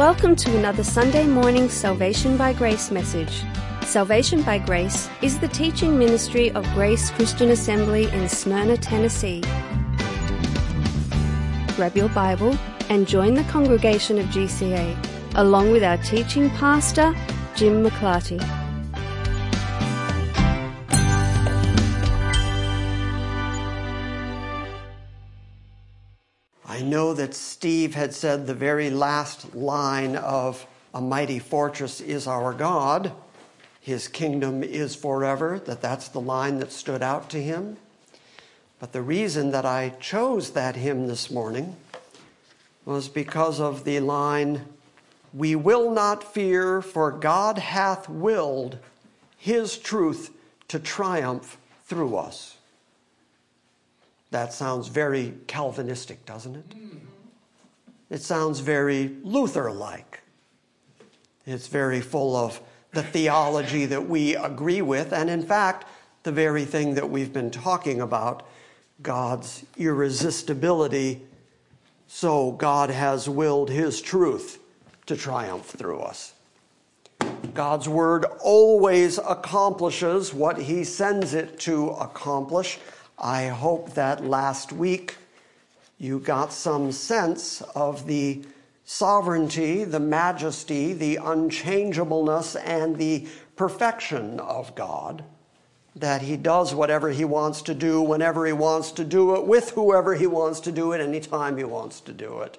Welcome to another Sunday morning Salvation by Grace message. Salvation by Grace is the teaching ministry of Grace Christian Assembly in Smyrna, Tennessee. Grab your Bible and join the congregation of GCA, along with our teaching pastor, Jim McClarty. Know that Steve had said the very last line of A Mighty Fortress is Our God. His kingdom is forever, that that's the line that stood out to him. But the reason that I chose that hymn this morning was because of the line, We will not fear, for God hath willed his truth to triumph through us. That sounds very Calvinistic, doesn't it? It sounds very Luther like. It's very full of the theology that we agree with, and in fact, the very thing that we've been talking about God's irresistibility. So God has willed His truth to triumph through us. God's word always accomplishes what He sends it to accomplish. I hope that last week you got some sense of the sovereignty, the majesty, the unchangeableness, and the perfection of God. That He does whatever He wants to do, whenever He wants to do it, with whoever He wants to do it, anytime He wants to do it.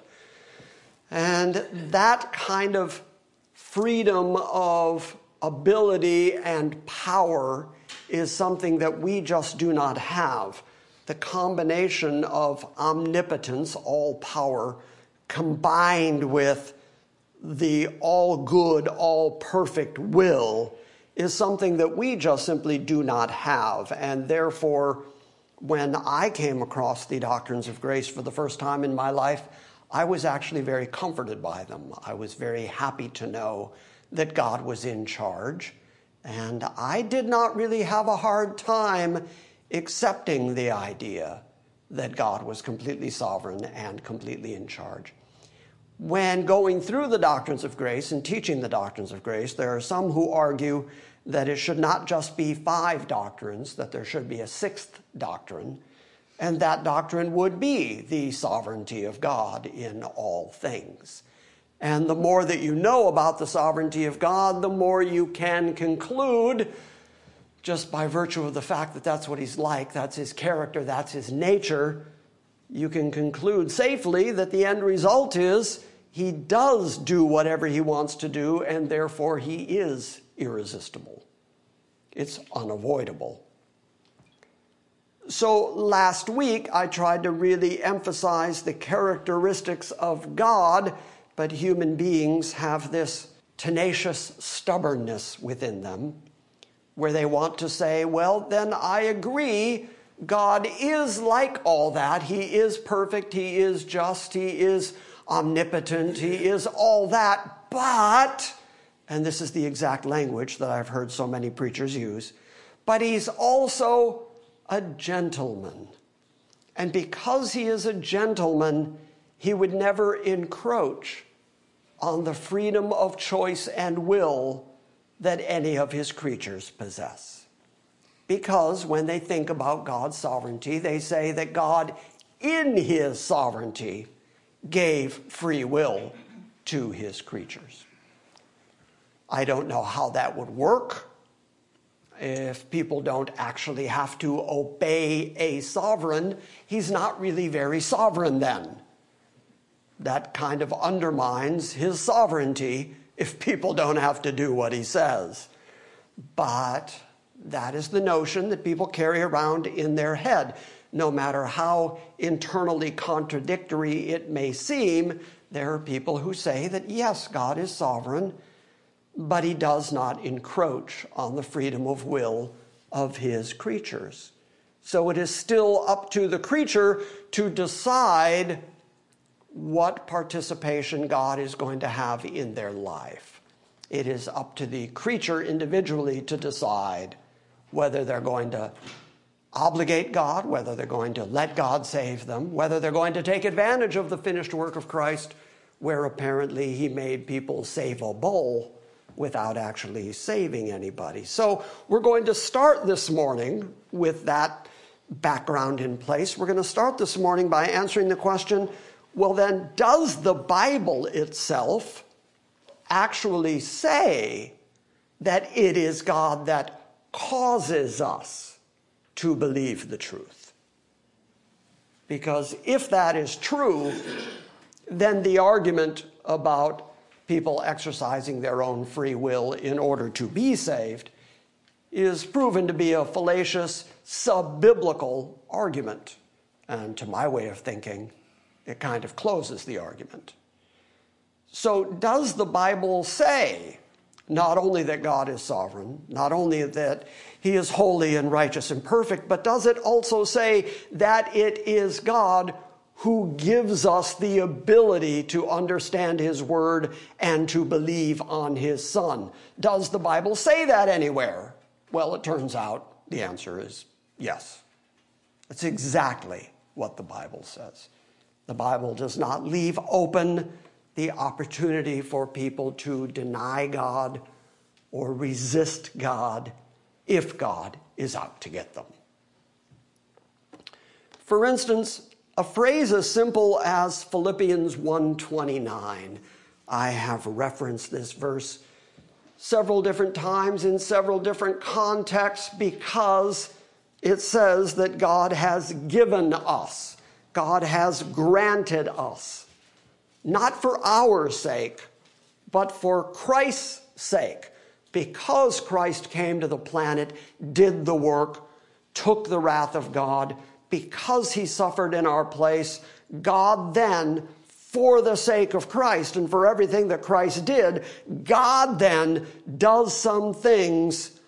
And that kind of freedom of ability and power is something that we just do not have. The combination of omnipotence, all power, combined with the all good, all perfect will is something that we just simply do not have. And therefore, when I came across the doctrines of grace for the first time in my life, I was actually very comforted by them. I was very happy to know that God was in charge. And I did not really have a hard time accepting the idea that God was completely sovereign and completely in charge. When going through the doctrines of grace and teaching the doctrines of grace, there are some who argue that it should not just be five doctrines, that there should be a sixth doctrine, and that doctrine would be the sovereignty of God in all things. And the more that you know about the sovereignty of God, the more you can conclude, just by virtue of the fact that that's what He's like, that's His character, that's His nature, you can conclude safely that the end result is He does do whatever He wants to do, and therefore He is irresistible. It's unavoidable. So last week, I tried to really emphasize the characteristics of God but human beings have this tenacious stubbornness within them where they want to say, well, then I agree. God is like all that. He is perfect. He is just. He is omnipotent. He is all that. But, and this is the exact language that I've heard so many preachers use, but he's also a gentleman. And because he is a gentleman, he would never encroach on the freedom of choice and will that any of his creatures possess. Because when they think about God's sovereignty, they say that God, in his sovereignty, gave free will to his creatures. I don't know how that would work if people don't actually have to obey a sovereign. He's not really very sovereign then that kind of undermines his sovereignty if people don't have to do what he says. But that is the notion that people carry around in their head. No matter how internally contradictory it may seem, there are people who say that yes, God is sovereign, but he does not encroach on the freedom of will of his creatures. So it is still up to the creature to decide what participation God is going to have in their life. It is up to the creature individually to decide whether they're going to obligate God, whether they're going to let God save them, whether they're going to take advantage of the finished work of Christ, where apparently he made people save a bowl without actually saving anybody. So we're going to start this morning with that background in place. We're going to start this morning by answering the question well, then, does the Bible itself actually say that it is God that causes us to believe the truth? Because if that is true, then the argument about people exercising their own free will in order to be saved is proven to be a fallacious, sub biblical argument. And to my way of thinking, it kind of closes the argument. So, does the Bible say not only that God is sovereign, not only that He is holy and righteous and perfect, but does it also say that it is God who gives us the ability to understand His Word and to believe on His Son? Does the Bible say that anywhere? Well, it turns out the answer is yes. That's exactly what the Bible says. The Bible does not leave open the opportunity for people to deny God or resist God if God is out to get them. For instance, a phrase as simple as Philippians 1:29. I have referenced this verse several different times in several different contexts because it says that God has given us, God has granted us, not for our sake, but for Christ's sake. Because Christ came to the planet, did the work, took the wrath of God, because he suffered in our place, God then for the sake of Christ and for everything that Christ did, God then does some things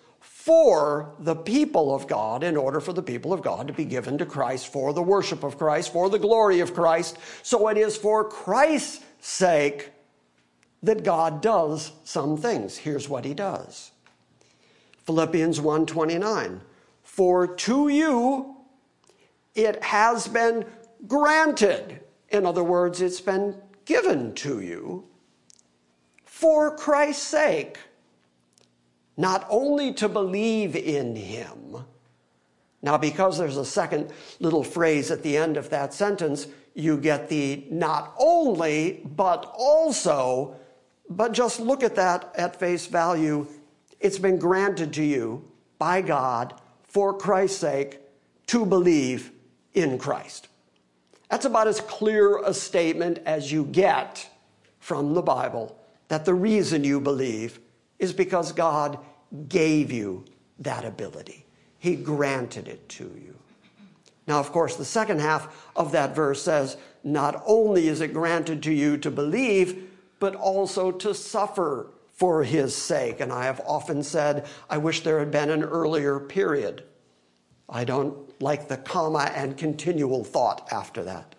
for the people of God in order for the people of God to be given to Christ for the worship of Christ, for the glory of Christ. So it is for Christ's sake that God does some things. Here's what he does. Philippians 1:29 For to you it has been granted in other words, it's been given to you for Christ's sake, not only to believe in him. Now, because there's a second little phrase at the end of that sentence, you get the not only, but also, but just look at that at face value. It's been granted to you by God for Christ's sake to believe in Christ. That's about as clear a statement as you get from the Bible that the reason you believe is because God gave you that ability. He granted it to you. Now, of course, the second half of that verse says, not only is it granted to you to believe, but also to suffer for his sake. And I have often said, I wish there had been an earlier period. I don't like the comma and continual thought after that.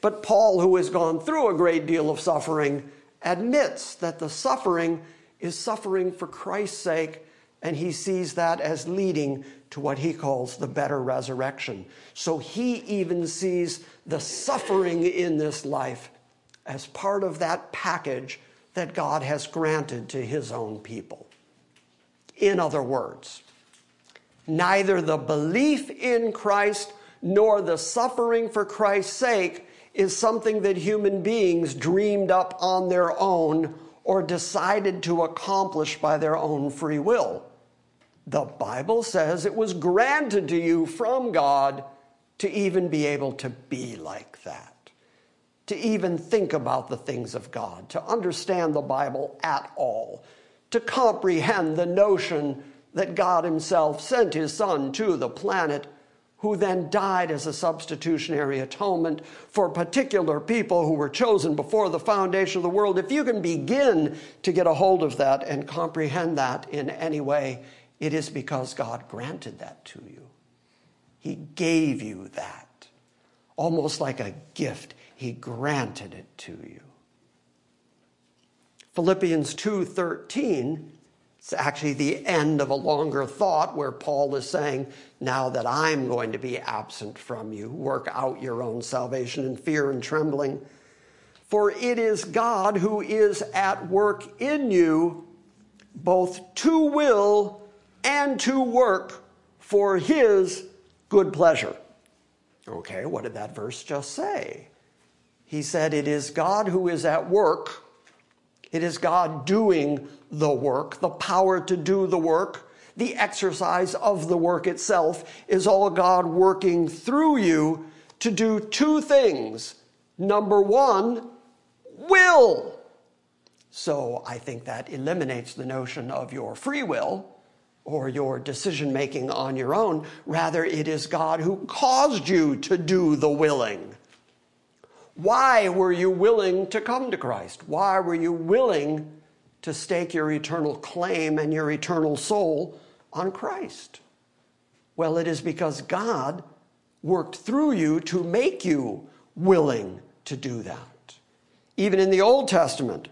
But Paul, who has gone through a great deal of suffering, admits that the suffering is suffering for Christ's sake, and he sees that as leading to what he calls the better resurrection. So he even sees the suffering in this life as part of that package that God has granted to his own people. In other words, neither the belief in Christ nor the suffering for Christ's sake is something that human beings dreamed up on their own or decided to accomplish by their own free will. The Bible says it was granted to you from God to even be able to be like that, to even think about the things of God, to understand the Bible at all, to comprehend the notion that God Himself sent His Son to the planet, who then died as a substitutionary atonement for particular people who were chosen before the foundation of the world. If you can begin to get a hold of that and comprehend that in any way, it is because God granted that to you. He gave you that. Almost like a gift, He granted it to you. Philippians 2:13 it's actually the end of a longer thought where Paul is saying, Now that I'm going to be absent from you, work out your own salvation in fear and trembling. For it is God who is at work in you, both to will and to work for his good pleasure. Okay, what did that verse just say? He said, It is God who is at work. It is God doing the work, the power to do the work, the exercise of the work itself is all God working through you to do two things. Number one, will. So I think that eliminates the notion of your free will or your decision making on your own. Rather, it is God who caused you to do the willing. Why were you willing to come to Christ? Why were you willing to stake your eternal claim and your eternal soul on Christ? Well, it is because God worked through you to make you willing to do that. Even in the Old Testament,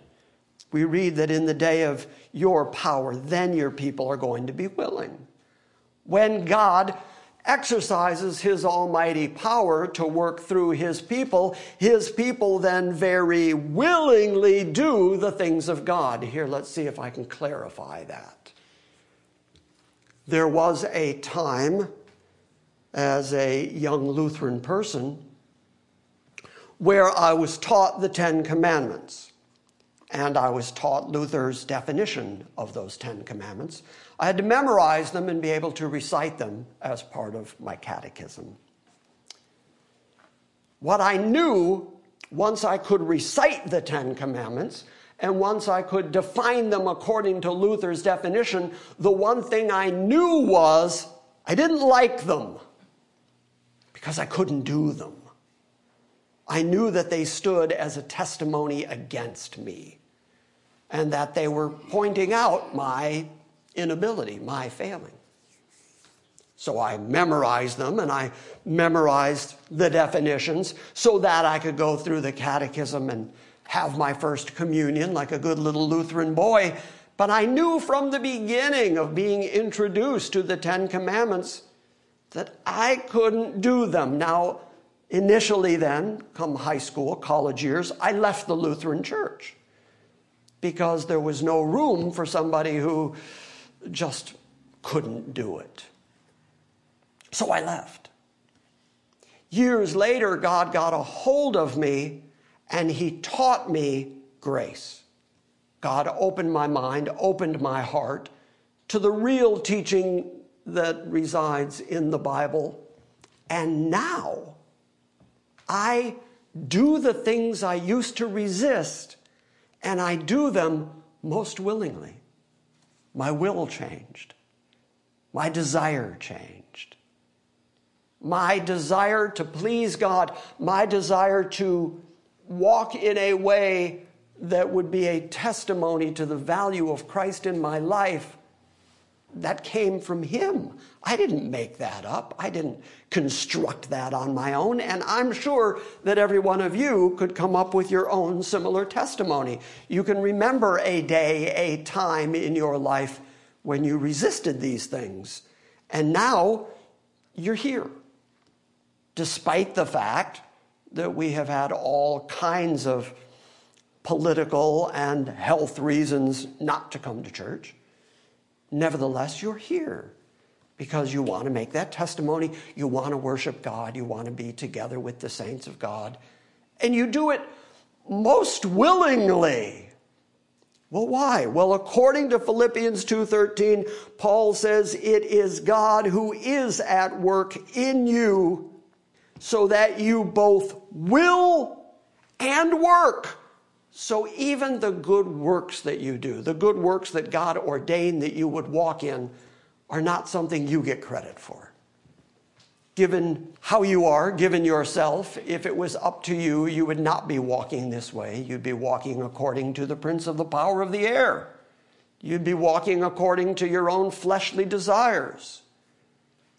we read that in the day of your power, then your people are going to be willing. When God exercises his almighty power to work through his people, his people then very willingly do the things of God. Here, let's see if I can clarify that. There was a time as a young Lutheran person where I was taught the Ten Commandments and I was taught Luther's definition of those Ten Commandments. I had to memorize them and be able to recite them as part of my catechism. What I knew once I could recite the Ten Commandments and once I could define them according to Luther's definition, the one thing I knew was I didn't like them because I couldn't do them. I knew that they stood as a testimony against me and that they were pointing out my inability, my failing. So I memorized them and I memorized the definitions so that I could go through the catechism and have my first communion like a good little Lutheran boy. But I knew from the beginning of being introduced to the Ten Commandments that I couldn't do them. Now, Initially, then, come high school, college years, I left the Lutheran church because there was no room for somebody who just couldn't do it. So I left. Years later, God got a hold of me and He taught me grace. God opened my mind, opened my heart to the real teaching that resides in the Bible. And now, I do the things I used to resist, and I do them most willingly. My will changed. My desire changed. My desire to please God, my desire to walk in a way that would be a testimony to the value of Christ in my life that came from him. I didn't make that up. I didn't construct that on my own. And I'm sure that every one of you could come up with your own similar testimony. You can remember a day, a time in your life when you resisted these things. And now you're here. Despite the fact that we have had all kinds of political and health reasons not to come to church Nevertheless, you're here because you want to make that testimony. You want to worship God. You want to be together with the saints of God. And you do it most willingly. Well, why? Well, according to Philippians 2:13, Paul says it is God who is at work in you so that you both will and work so even the good works that you do, the good works that God ordained that you would walk in, are not something you get credit for. Given how you are, given yourself, if it was up to you, you would not be walking this way. You'd be walking according to the prince of the power of the air. You'd be walking according to your own fleshly desires.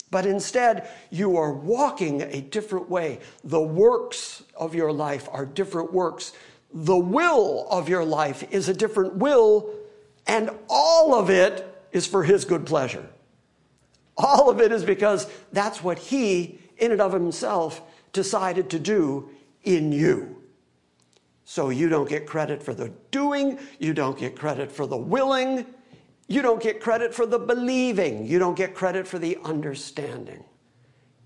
But instead, you are walking a different way. The works of your life are different works the will of your life is a different will, and all of it is for His good pleasure. All of it is because that's what He, in and of Himself, decided to do in you. So you don't get credit for the doing, you don't get credit for the willing, you don't get credit for the believing, you don't get credit for the understanding.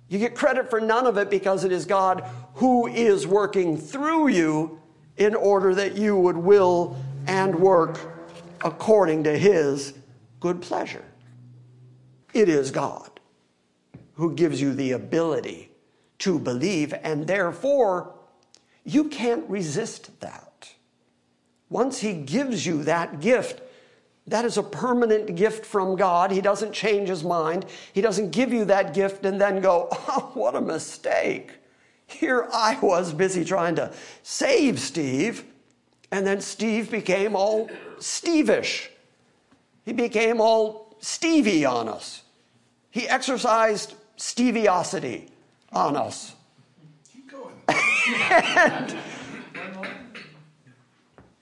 You get credit for none of it because it is God who is working through you in order that you would will and work according to his good pleasure. It is God who gives you the ability to believe, and therefore you can't resist that. Once he gives you that gift, that is a permanent gift from God. He doesn't change his mind. He doesn't give you that gift and then go, oh, what a mistake. Here I was busy trying to save Steve, and then Steve became all Stevish. He became all Stevie on us. He exercised Steviosity on us. Keep going. and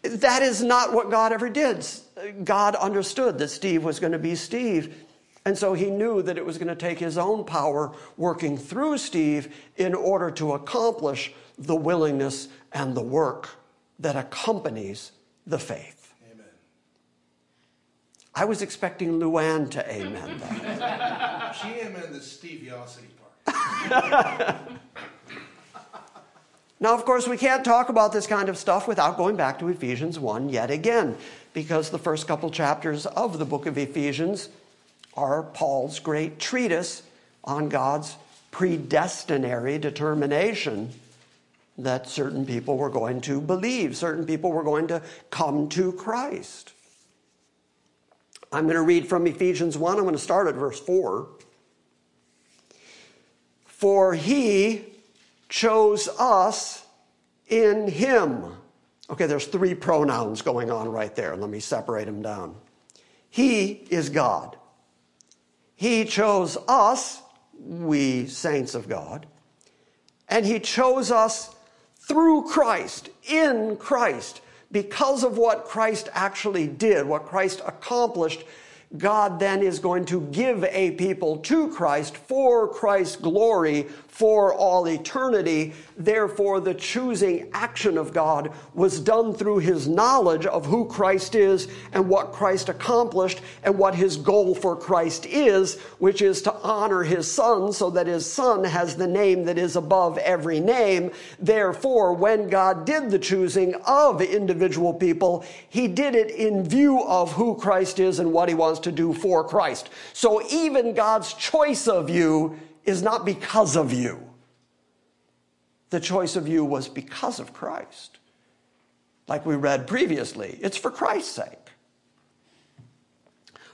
that is not what God ever did. God understood that Steve was going to be Steve. And so he knew that it was going to take his own power working through Steve in order to accomplish the willingness and the work that accompanies the faith. Amen. I was expecting Luann to amen that. she amen the Steviosity part. Now, of course, we can't talk about this kind of stuff without going back to Ephesians 1 yet again, because the first couple chapters of the book of Ephesians are Paul's great treatise on God's predestinary determination that certain people were going to believe, certain people were going to come to Christ. I'm going to read from Ephesians 1. I'm going to start at verse 4. For he chose us in him. Okay, there's three pronouns going on right there. Let me separate them down. He is God. He chose us, we saints of God, and He chose us through Christ, in Christ, because of what Christ actually did, what Christ accomplished God then is going to give a people to Christ for Christ's glory for all eternity. Therefore, the choosing action of God was done through his knowledge of who Christ is and what Christ accomplished and what his goal for Christ is, which is to honor his son so that his son has the name that is above every name. Therefore, when God did the choosing of individual people, he did it in view of who Christ is and what he wants to do for Christ. So even God's choice of you is not because of you. The choice of you was because of Christ. Like we read previously, it's for Christ's sake.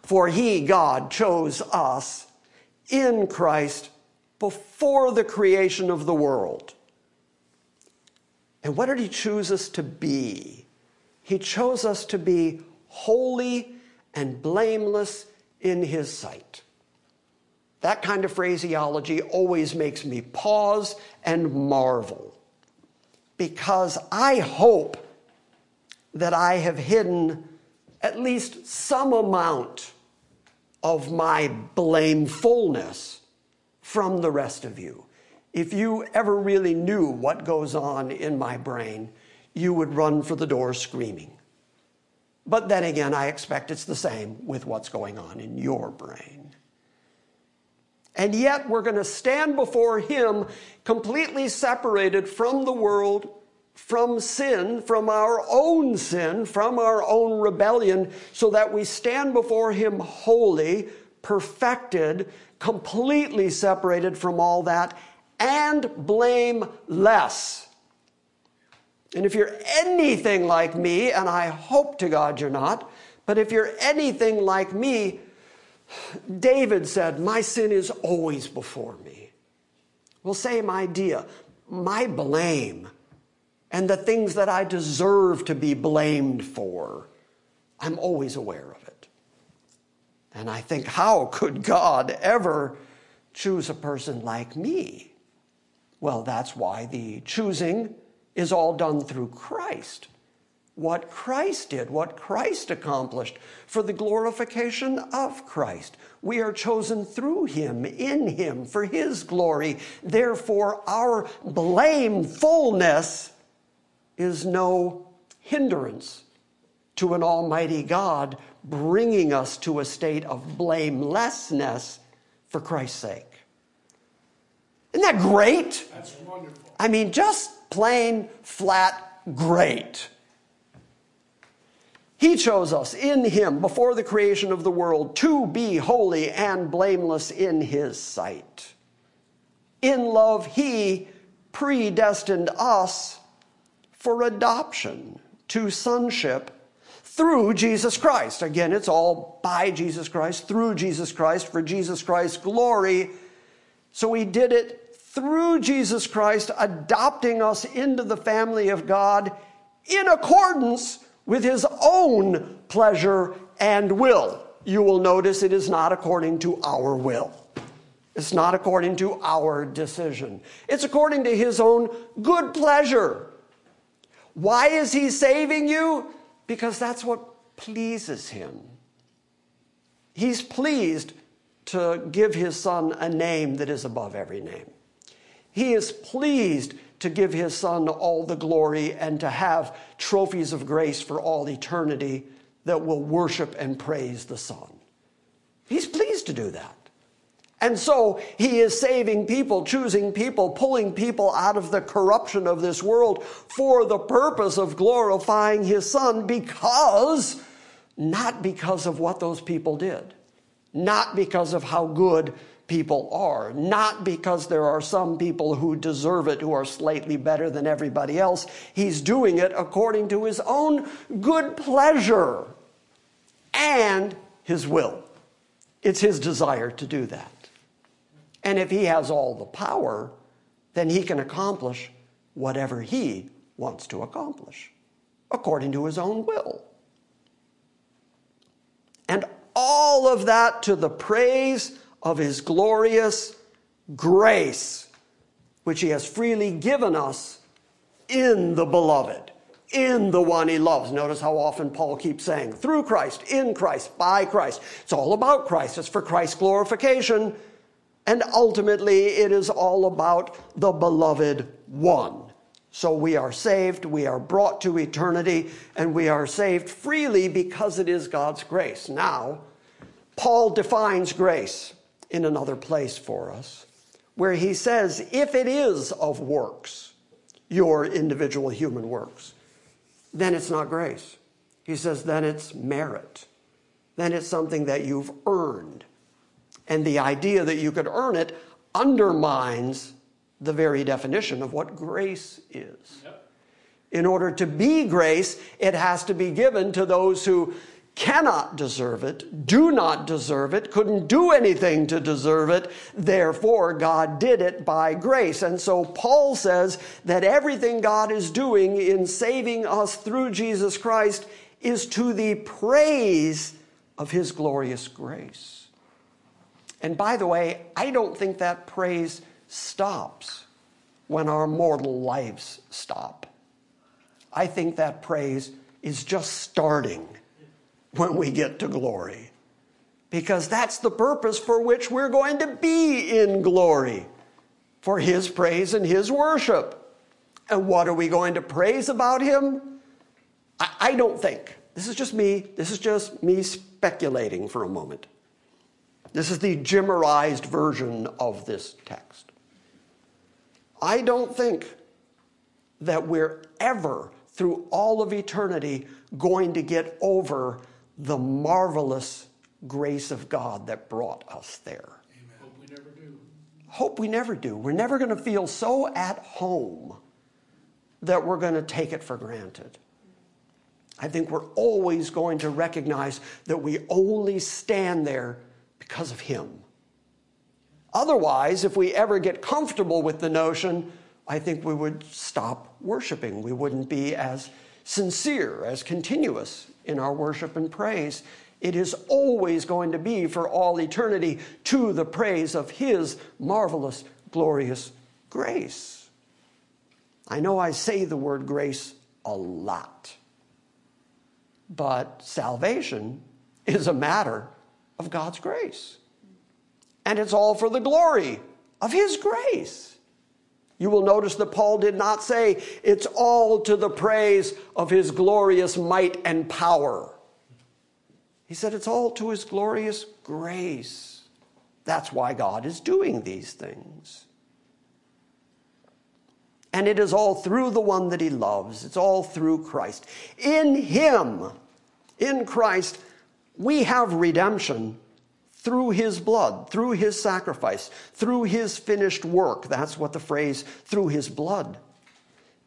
For he, God, chose us in Christ before the creation of the world. And what did he choose us to be? He chose us to be holy and blameless in his sight. That kind of phraseology always makes me pause and marvel because I hope that I have hidden at least some amount of my blamefulness from the rest of you. If you ever really knew what goes on in my brain, you would run for the door screaming. But then again, I expect it's the same with what's going on in your brain. And yet, we're going to stand before Him completely separated from the world, from sin, from our own sin, from our own rebellion, so that we stand before Him holy, perfected, completely separated from all that, and blameless. And if you're anything like me, and I hope to God you're not, but if you're anything like me, David said, My sin is always before me. Well, same idea. My blame and the things that I deserve to be blamed for, I'm always aware of it. And I think, how could God ever choose a person like me? Well, that's why the choosing is all done through Christ. What Christ did, what Christ accomplished for the glorification of Christ. We are chosen through Him, in Him, for His glory. Therefore, our blamefulness is no hindrance to an almighty God bringing us to a state of blamelessness for Christ's sake. Isn't that great? That's wonderful. I mean, just plain, flat, great. He chose us in Him before the creation of the world to be holy and blameless in His sight. In love, He predestined us for adoption to sonship through Jesus Christ. Again, it's all by Jesus Christ, through Jesus Christ, for Jesus Christ's glory. So He did it through Jesus Christ, adopting us into the family of God in accordance with his own pleasure and will. You will notice it is not according to our will. It's not according to our decision. It's according to his own good pleasure. Why is he saving you? Because that's what pleases him. He's pleased to give his son a name that is above every name. He is pleased to give his son all the glory and to have trophies of grace for all eternity that will worship and praise the son. He's pleased to do that. And so he is saving people, choosing people, pulling people out of the corruption of this world for the purpose of glorifying his son because, not because of what those people did, not because of how good people are. Not because there are some people who deserve it who are slightly better than everybody else. He's doing it according to his own good pleasure and his will. It's his desire to do that. And if he has all the power, then he can accomplish whatever he wants to accomplish according to his own will. And all of that to the praise of his glorious grace, which he has freely given us in the beloved, in the one he loves. Notice how often Paul keeps saying, through Christ, in Christ, by Christ. It's all about Christ, it's for Christ's glorification. And ultimately, it is all about the beloved one. So we are saved, we are brought to eternity, and we are saved freely because it is God's grace. Now, Paul defines grace in another place for us, where he says, if it is of works, your individual human works, then it's not grace. He says, then it's merit. Then it's something that you've earned. And the idea that you could earn it undermines the very definition of what grace is. Yep. In order to be grace, it has to be given to those who cannot deserve it, do not deserve it, couldn't do anything to deserve it. Therefore, God did it by grace. And so Paul says that everything God is doing in saving us through Jesus Christ is to the praise of his glorious grace. And by the way, I don't think that praise stops when our mortal lives stop. I think that praise is just starting when we get to glory. Because that's the purpose for which we're going to be in glory for His praise and His worship. And what are we going to praise about Him? I, I don't think. This is just me. This is just me speculating for a moment. This is the Jimmerized version of this text. I don't think that we're ever, through all of eternity, going to get over the marvelous grace of God that brought us there. Amen. Hope we never do. Hope we never do. We're never going to feel so at home that we're going to take it for granted. I think we're always going to recognize that we only stand there because of Him. Otherwise, if we ever get comfortable with the notion, I think we would stop worshiping. We wouldn't be as sincere, as continuous in our worship and praise. It is always going to be for all eternity to the praise of His marvelous, glorious grace. I know I say the word grace a lot, but salvation is a matter of God's grace. And it's all for the glory of His grace. You will notice that Paul did not say it's all to the praise of his glorious might and power. He said it's all to his glorious grace. That's why God is doing these things. And it is all through the one that he loves. It's all through Christ. In him, in Christ, we have redemption through his blood, through his sacrifice, through his finished work. That's what the phrase through his blood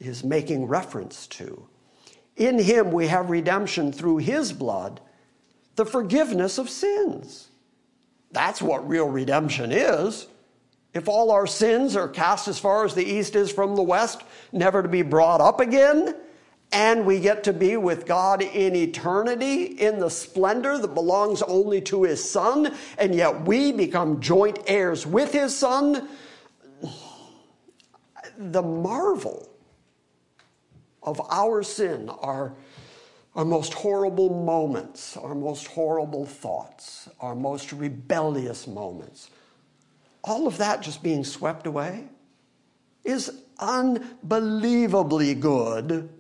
is making reference to. In him we have redemption through his blood, the forgiveness of sins. That's what real redemption is. If all our sins are cast as far as the east is from the west, never to be brought up again, and we get to be with God in eternity in the splendor that belongs only to His Son, and yet we become joint heirs with His Son. The marvel of our sin, our, our most horrible moments, our most horrible thoughts, our most rebellious moments, all of that just being swept away is unbelievably good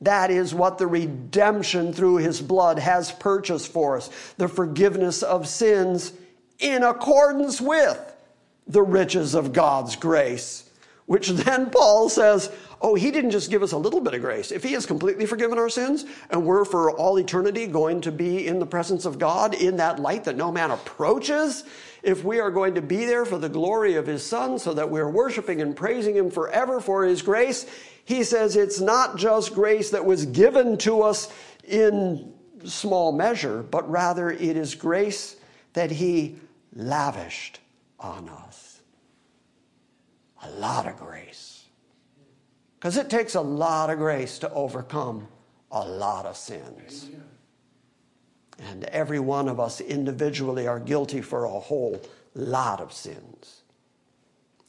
that is what the redemption through his blood has purchased for us the forgiveness of sins in accordance with the riches of God's grace. Which then Paul says, oh, he didn't just give us a little bit of grace. If he has completely forgiven our sins and we're for all eternity going to be in the presence of God in that light that no man approaches, if we are going to be there for the glory of his son so that we're worshiping and praising him forever for his grace, he says it's not just grace that was given to us in small measure, but rather it is grace that he lavished on us. A lot of grace. Because it takes a lot of grace to overcome a lot of sins. And every one of us individually are guilty for a whole lot of sins.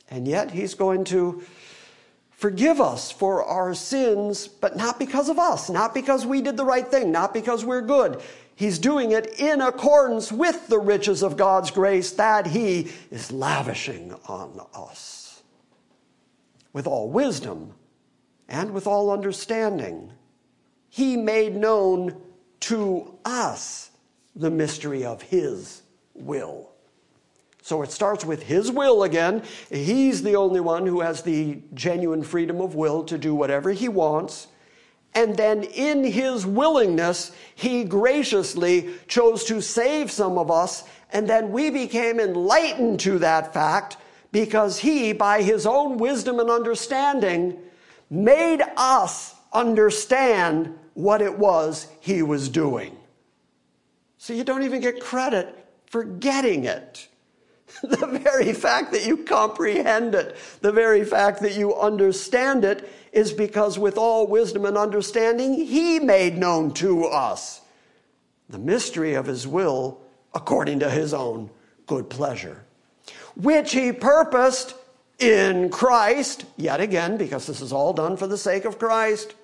And yet, he's going to Forgive us for our sins, but not because of us, not because we did the right thing, not because we're good. He's doing it in accordance with the riches of God's grace that He is lavishing on us. With all wisdom and with all understanding, He made known to us the mystery of His will. So it starts with his will again. He's the only one who has the genuine freedom of will to do whatever he wants. And then in his willingness, he graciously chose to save some of us. And then we became enlightened to that fact because he, by his own wisdom and understanding, made us understand what it was he was doing. So you don't even get credit for getting it. the very fact that you comprehend it, the very fact that you understand it, is because with all wisdom and understanding, He made known to us the mystery of His will according to His own good pleasure, which He purposed in Christ, yet again, because this is all done for the sake of Christ,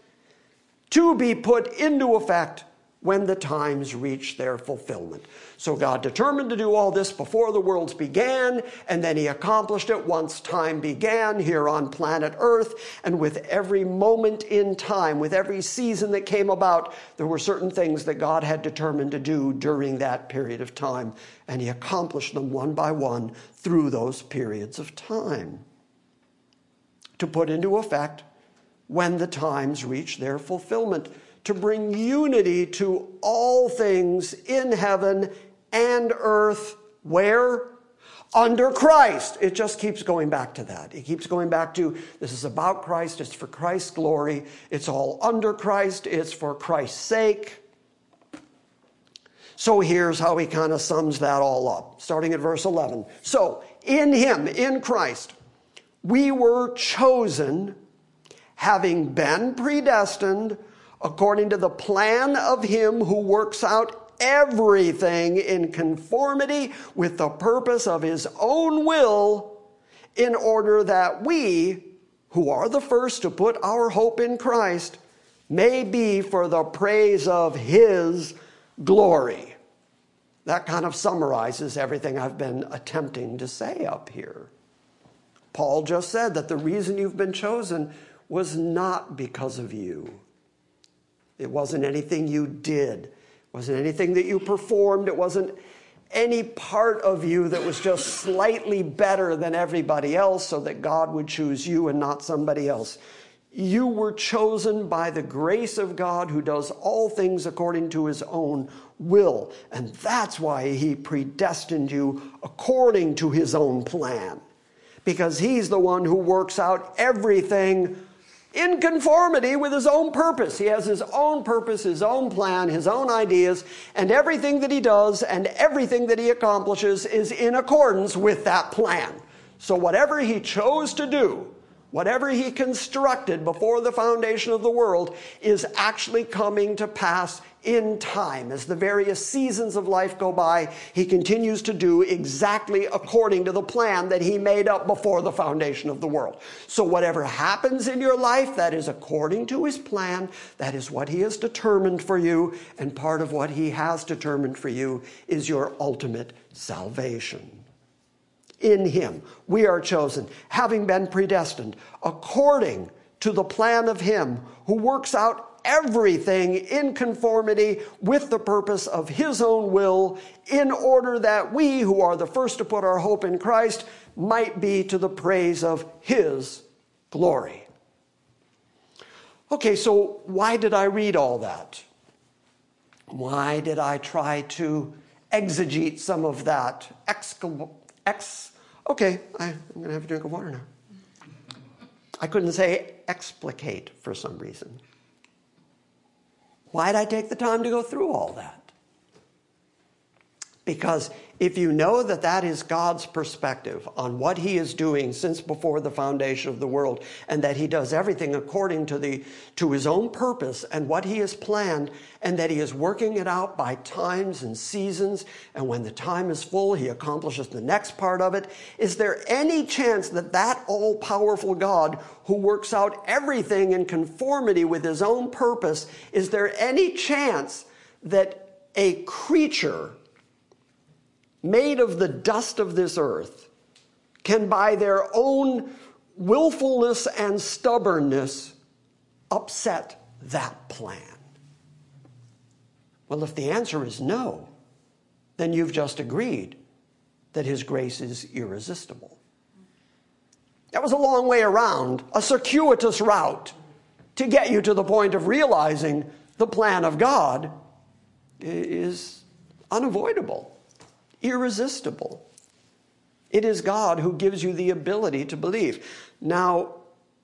to be put into effect when the times reach their fulfillment. So God determined to do all this before the worlds began, and then He accomplished it once time began here on planet Earth. And with every moment in time, with every season that came about, there were certain things that God had determined to do during that period of time. And He accomplished them one by one through those periods of time. To put into effect when the times reach their fulfillment to bring unity to all things in heaven and earth. Where? Under Christ. It just keeps going back to that. It keeps going back to this is about Christ, it's for Christ's glory, it's all under Christ, it's for Christ's sake. So here's how he kind of sums that all up, starting at verse 11. So, in him, in Christ, we were chosen, having been predestined according to the plan of him who works out everything in conformity with the purpose of his own will, in order that we, who are the first to put our hope in Christ, may be for the praise of his glory. That kind of summarizes everything I've been attempting to say up here. Paul just said that the reason you've been chosen was not because of you. It wasn't anything you did. It wasn't anything that you performed. It wasn't any part of you that was just slightly better than everybody else so that God would choose you and not somebody else. You were chosen by the grace of God who does all things according to his own will. And that's why he predestined you according to his own plan. Because he's the one who works out everything in conformity with his own purpose. He has his own purpose, his own plan, his own ideas, and everything that he does and everything that he accomplishes is in accordance with that plan. So, whatever he chose to do, whatever he constructed before the foundation of the world, is actually coming to pass in time. As the various seasons of life go by, he continues to do exactly according to the plan that he made up before the foundation of the world. So, whatever happens in your life, that is according to his plan. That is what he has determined for you. And part of what he has determined for you is your ultimate salvation. In him, we are chosen, having been predestined according to the plan of him who works out everything in conformity with the purpose of His own will, in order that we, who are the first to put our hope in Christ, might be to the praise of His glory. Okay, so why did I read all that? Why did I try to exegete some of that? Ex, okay, I, I'm going to have a drink of water now. I couldn't say explicate for some reason. Why'd I take the time to go through all that? Because if you know that that is God's perspective on what He is doing since before the foundation of the world, and that He does everything according to, the, to His own purpose and what He has planned, and that He is working it out by times and seasons, and when the time is full, He accomplishes the next part of it, is there any chance that that all powerful God who works out everything in conformity with His own purpose, is there any chance that a creature made of the dust of this earth can, by their own willfulness and stubbornness, upset that plan? Well, if the answer is no, then you've just agreed that His grace is irresistible. That was a long way around, a circuitous route to get you to the point of realizing the plan of God is unavoidable irresistible. It is God who gives you the ability to believe. Now,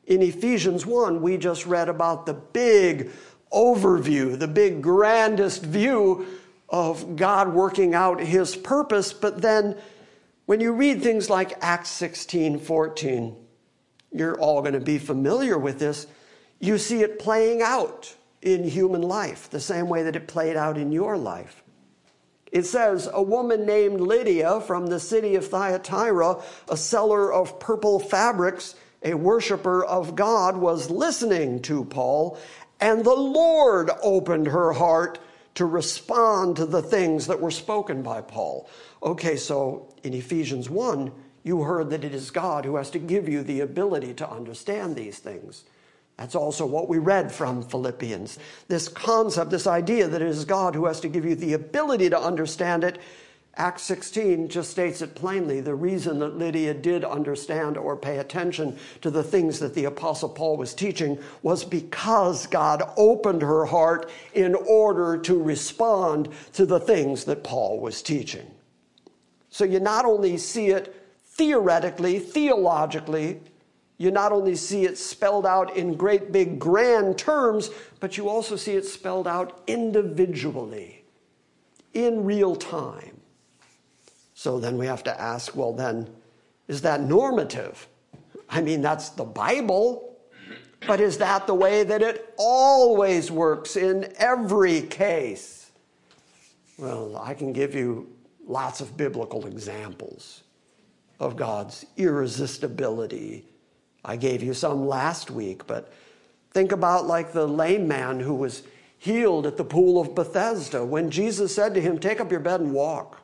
in Ephesians 1, we just read about the big overview, the big grandest view of God working out his purpose. But then when you read things like Acts 16 14, you're all going to be familiar with this. You see it playing out in human life the same way that it played out in your life. It says, a woman named Lydia from the city of Thyatira, a seller of purple fabrics, a worshiper of God, was listening to Paul, and the Lord opened her heart to respond to the things that were spoken by Paul. Okay, so in Ephesians 1, you heard that it is God who has to give you the ability to understand these things. That's also what we read from Philippians. This concept, this idea that it is God who has to give you the ability to understand it. Acts 16 just states it plainly. The reason that Lydia did understand or pay attention to the things that the Apostle Paul was teaching was because God opened her heart in order to respond to the things that Paul was teaching. So you not only see it theoretically, theologically, you not only see it spelled out in great big grand terms, but you also see it spelled out individually, in real time. So then we have to ask well, then, is that normative? I mean, that's the Bible, but is that the way that it always works in every case? Well, I can give you lots of biblical examples of God's irresistibility I gave you some last week, but think about like the lame man who was healed at the pool of Bethesda when Jesus said to him, Take up your bed and walk.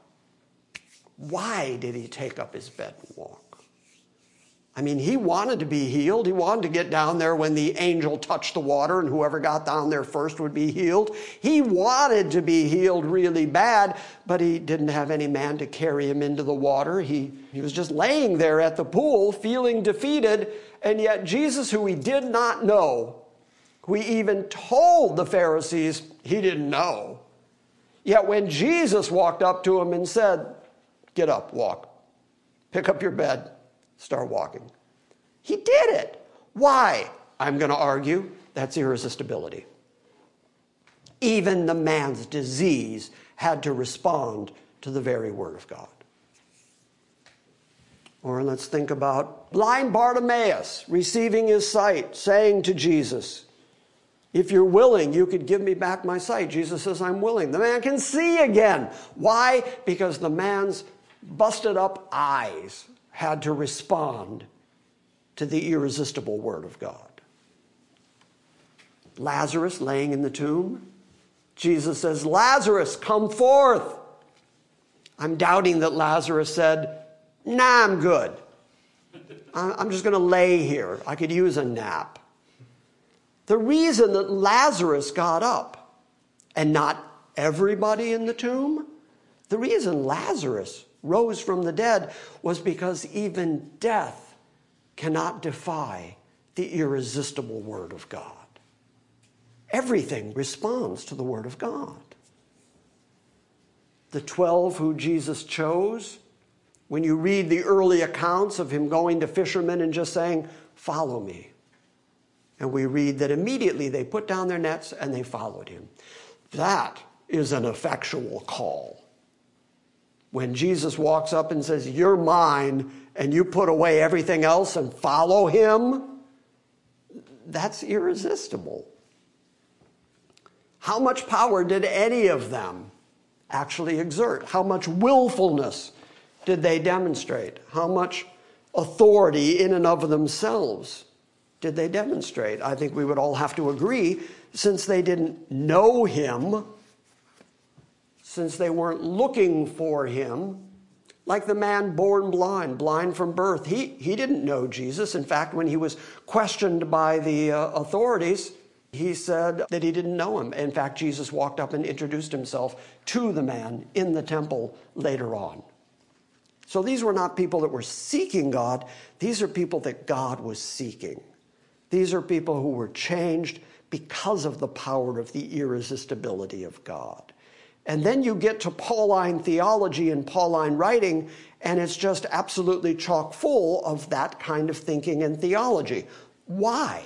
Why did he take up his bed and walk? I mean, he wanted to be healed. He wanted to get down there when the angel touched the water and whoever got down there first would be healed. He wanted to be healed really bad, but he didn't have any man to carry him into the water. He, he was just laying there at the pool feeling defeated. And yet, Jesus, who he did not know, who he even told the Pharisees he didn't know, yet when Jesus walked up to him and said, Get up, walk, pick up your bed start walking. He did it. Why? I'm going to argue that's irresistibility. Even the man's disease had to respond to the very word of God. Or let's think about blind Bartimaeus receiving his sight, saying to Jesus, If you're willing, you could give me back my sight. Jesus says, I'm willing. The man can see again. Why? Because the man's busted up eyes had to respond to the irresistible word of God. Lazarus laying in the tomb, Jesus says, Lazarus, come forth. I'm doubting that Lazarus said, Nah, I'm good. I'm just going to lay here. I could use a nap. The reason that Lazarus got up and not everybody in the tomb, the reason Lazarus rose from the dead was because even death cannot defy the irresistible Word of God. Everything responds to the Word of God. The 12 who Jesus chose, when you read the early accounts of him going to fishermen and just saying, Follow me. And we read that immediately they put down their nets and they followed him. That is an effectual call when Jesus walks up and says, You're mine, and you put away everything else and follow him, that's irresistible. How much power did any of them actually exert? How much willfulness did they demonstrate? How much authority in and of themselves did they demonstrate? I think we would all have to agree, since they didn't know him since they weren't looking for him. Like the man born blind, blind from birth. He, he didn't know Jesus. In fact, when he was questioned by the uh, authorities, he said that he didn't know him. In fact, Jesus walked up and introduced himself to the man in the temple later on. So these were not people that were seeking God, these are people that God was seeking. These are people who were changed because of the power of the irresistibility of God. And then you get to Pauline theology and Pauline writing, and it's just absolutely chock full of that kind of thinking and theology. Why?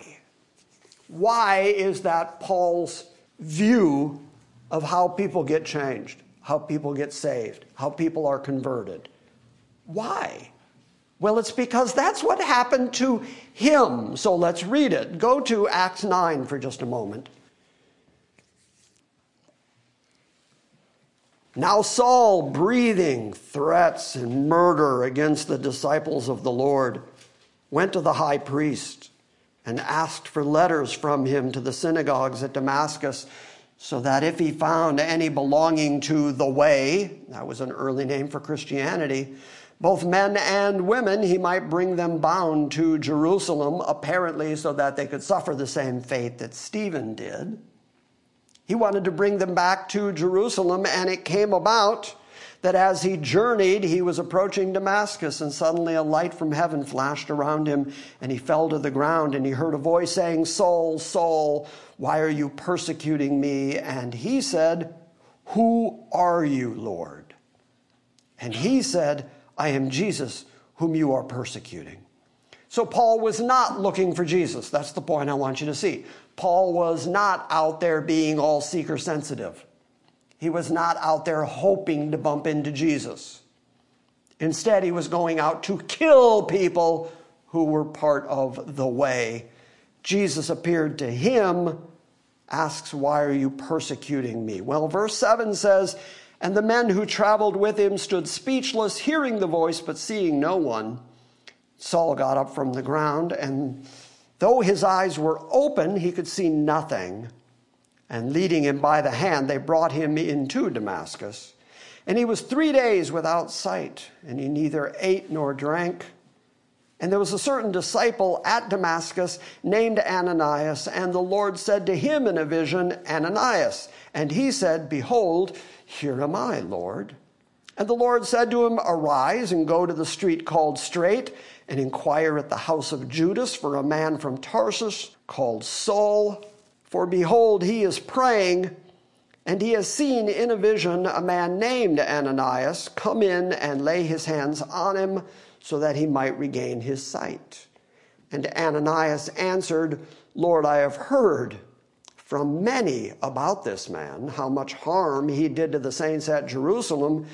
Why is that Paul's view of how people get changed, how people get saved, how people are converted? Why? Well, it's because that's what happened to him. So let's read it. Go to Acts 9 for just a moment. Now, Saul, breathing threats and murder against the disciples of the Lord, went to the high priest and asked for letters from him to the synagogues at Damascus, so that if he found any belonging to the way, that was an early name for Christianity, both men and women, he might bring them bound to Jerusalem, apparently so that they could suffer the same fate that Stephen did. He wanted to bring them back to Jerusalem, and it came about that as he journeyed, he was approaching Damascus, and suddenly a light from heaven flashed around him, and he fell to the ground, and he heard a voice saying, Saul, Saul, why are you persecuting me? And he said, Who are you, Lord? And he said, I am Jesus, whom you are persecuting. So Paul was not looking for Jesus. That's the point I want you to see. Paul was not out there being all seeker sensitive. He was not out there hoping to bump into Jesus. Instead, he was going out to kill people who were part of the way. Jesus appeared to him, asks, Why are you persecuting me? Well, verse 7 says, And the men who traveled with him stood speechless, hearing the voice, but seeing no one. Saul got up from the ground and Though his eyes were open, he could see nothing. And leading him by the hand, they brought him into Damascus. And he was three days without sight, and he neither ate nor drank. And there was a certain disciple at Damascus named Ananias, and the Lord said to him in a vision, Ananias. And he said, Behold, here am I, Lord. And the Lord said to him, Arise and go to the street called Straight, and inquire at the house of Judas for a man from Tarsus called Saul. For behold, he is praying, and he has seen in a vision a man named Ananias come in and lay his hands on him so that he might regain his sight. And Ananias answered, Lord, I have heard from many about this man, how much harm he did to the saints at Jerusalem.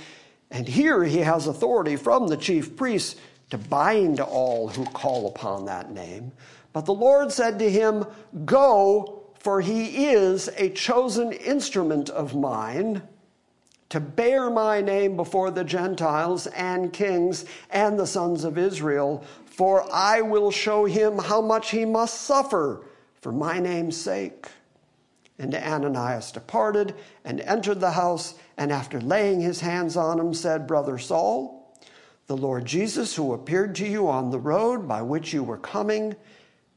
And here he has authority from the chief priests to bind all who call upon that name. But the Lord said to him, Go, for he is a chosen instrument of mine to bear my name before the Gentiles and kings and the sons of Israel, for I will show him how much he must suffer for my name's sake. And Ananias departed and entered the house, and after laying his hands on him, said, Brother Saul, the Lord Jesus, who appeared to you on the road by which you were coming,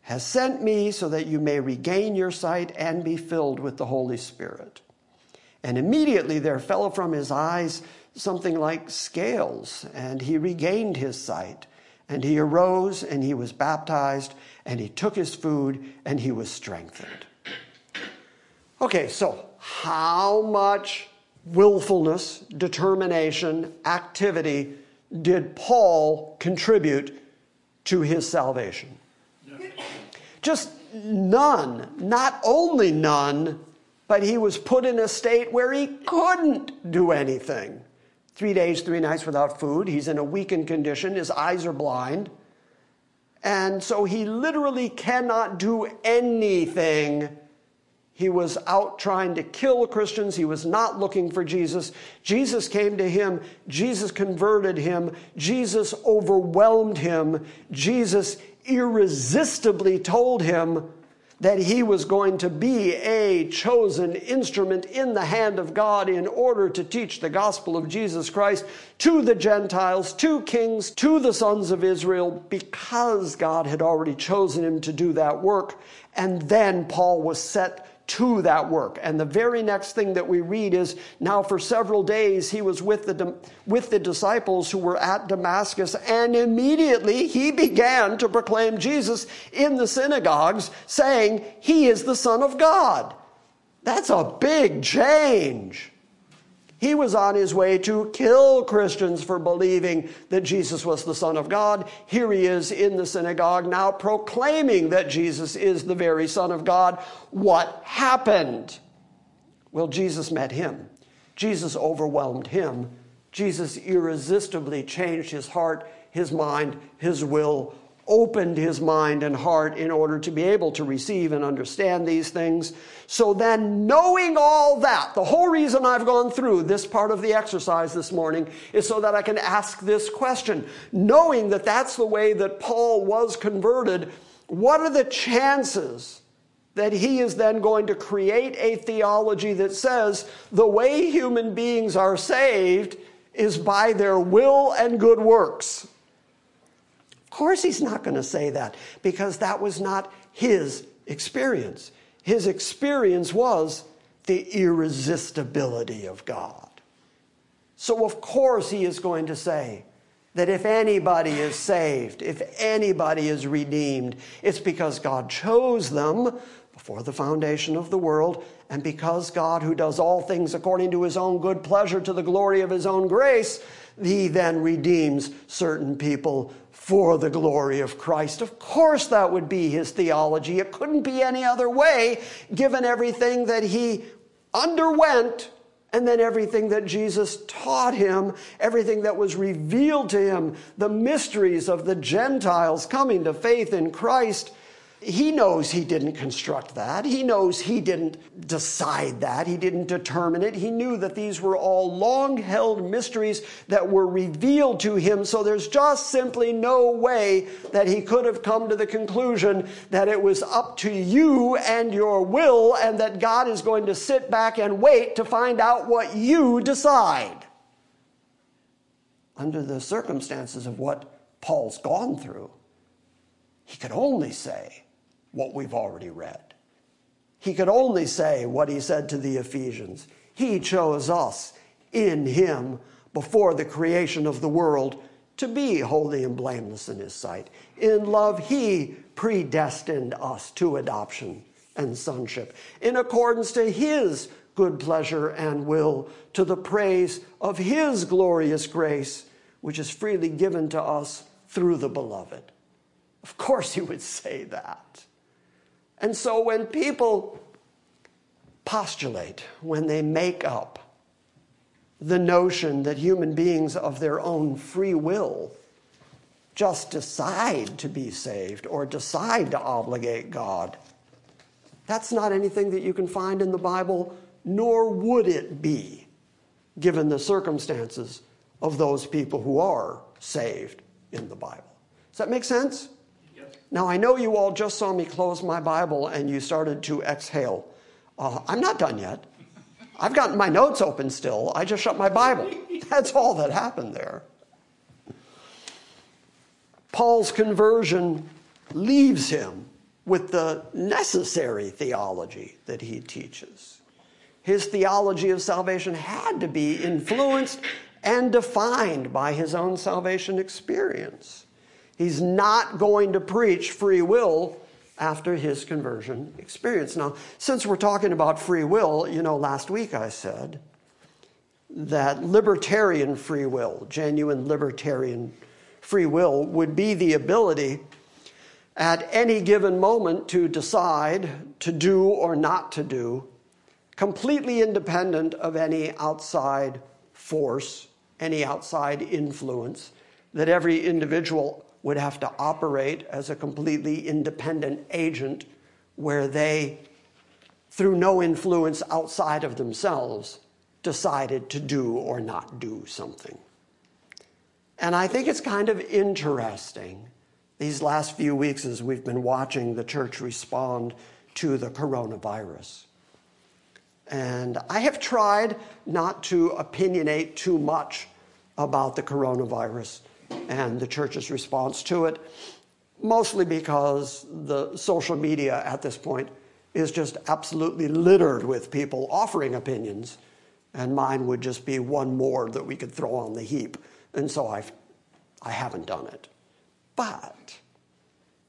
has sent me so that you may regain your sight and be filled with the Holy Spirit. And immediately there fell from his eyes something like scales, and he regained his sight. And he arose and he was baptized, and he took his food and he was strengthened. Okay, so how much willfulness, determination, activity did Paul contribute to his salvation? Just none. Not only none, but he was put in a state where he couldn't do anything. Three days, three nights without food. He's in a weakened condition. His eyes are blind. And so he literally cannot do anything. He was out trying to kill Christians. He was not looking for Jesus. Jesus came to him. Jesus converted him. Jesus overwhelmed him. Jesus irresistibly told him, that he was going to be a chosen instrument in the hand of God in order to teach the gospel of Jesus Christ to the Gentiles, to kings, to the sons of Israel, because God had already chosen him to do that work. And then Paul was set to that work. And the very next thing that we read is now for several days he was with the, with the disciples who were at Damascus, and immediately he began to proclaim Jesus in the synagogues, saying, He is the Son of God. That's a big change. He was on his way to kill Christians for believing that Jesus was the Son of God. Here he is in the synagogue now proclaiming that Jesus is the very Son of God. What happened? Well, Jesus met him. Jesus overwhelmed him. Jesus irresistibly changed his heart, his mind, his will opened his mind and heart in order to be able to receive and understand these things. So then, knowing all that, the whole reason I've gone through this part of the exercise this morning is so that I can ask this question. Knowing that that's the way that Paul was converted, what are the chances? that he is then going to create a theology that says the way human beings are saved is by their will and good works course, he's not going to say that because that was not his experience. His experience was the irresistibility of God. So, of course, he is going to say that if anybody is saved, if anybody is redeemed, it's because God chose them before the foundation of the world, and because God, who does all things according to his own good pleasure to the glory of his own grace, he then redeems certain people for the glory of Christ. Of course, that would be his theology. It couldn't be any other way, given everything that he underwent and then everything that Jesus taught him, everything that was revealed to him, the mysteries of the Gentiles coming to faith in Christ. He knows he didn't construct that. He knows he didn't decide that. He didn't determine it. He knew that these were all long held mysteries that were revealed to him. So there's just simply no way that he could have come to the conclusion that it was up to you and your will and that God is going to sit back and wait to find out what you decide. Under the circumstances of what Paul's gone through he could only say what we've already read. He could only say what he said to the Ephesians. He chose us in him before the creation of the world to be holy and blameless in his sight. In love, he predestined us to adoption and sonship in accordance to his good pleasure and will, to the praise of his glorious grace, which is freely given to us through the beloved. Of course, he would say that. And so when people postulate, when they make up the notion that human beings of their own free will just decide to be saved or decide to obligate God, that's not anything that you can find in the Bible, nor would it be, given the circumstances of those people who are saved in the Bible. Does that make sense? Now, I know you all just saw me close my Bible and you started to exhale. Uh, I'm not done yet. I've got my notes open still. I just shut my Bible. That's all that happened there. Paul's conversion leaves him with the necessary theology that he teaches. His theology of salvation had to be influenced and defined by his own salvation experience. He's not going to preach free will after his conversion experience. Now, since we're talking about free will, you know, last week I said that libertarian free will, genuine libertarian free will, would be the ability at any given moment to decide to do or not to do, completely independent of any outside force, any outside influence, that every individual would have to operate as a completely independent agent where they, through no influence outside of themselves, decided to do or not do something. And I think it's kind of interesting these last few weeks as we've been watching the church respond to the coronavirus. And I have tried not to opinionate too much about the coronavirus and the church's response to it, mostly because the social media at this point is just absolutely littered with people offering opinions, and mine would just be one more that we could throw on the heap. And so I've, I haven't done it. But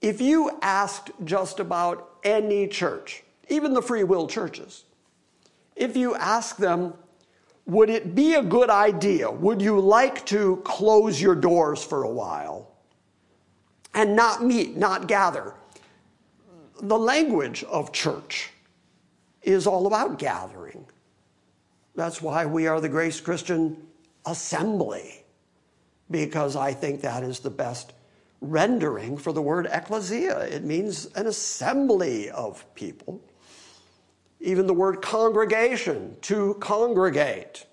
if you asked just about any church, even the free will churches, if you ask them, would it be a good idea? Would you like to close your doors for a while and not meet, not gather? The language of church is all about gathering. That's why we are the Grace Christian Assembly, because I think that is the best rendering for the word ecclesia. It means an assembly of people. Even the word congregation, to congregate.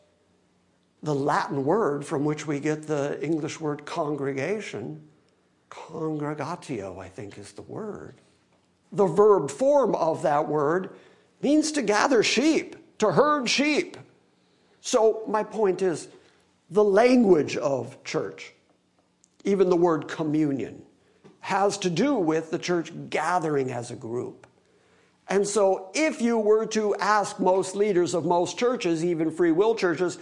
The Latin word from which we get the English word congregation, congregatio, I think is the word. The verb form of that word means to gather sheep, to herd sheep. So, my point is the language of church, even the word communion, has to do with the church gathering as a group. And so, if you were to ask most leaders of most churches, even free will churches,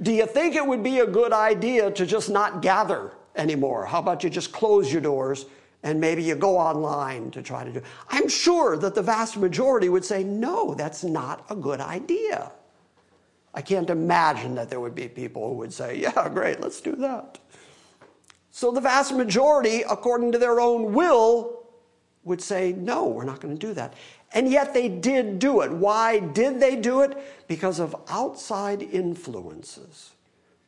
do you think it would be a good idea to just not gather anymore? How about you just close your doors and maybe you go online to try to do? I'm sure that the vast majority would say, no, that's not a good idea. I can't imagine that there would be people who would say, yeah, great, let's do that. So the vast majority, according to their own will, would say, no, we're not going to do that. And yet they did do it. Why did they do it? Because of outside influences,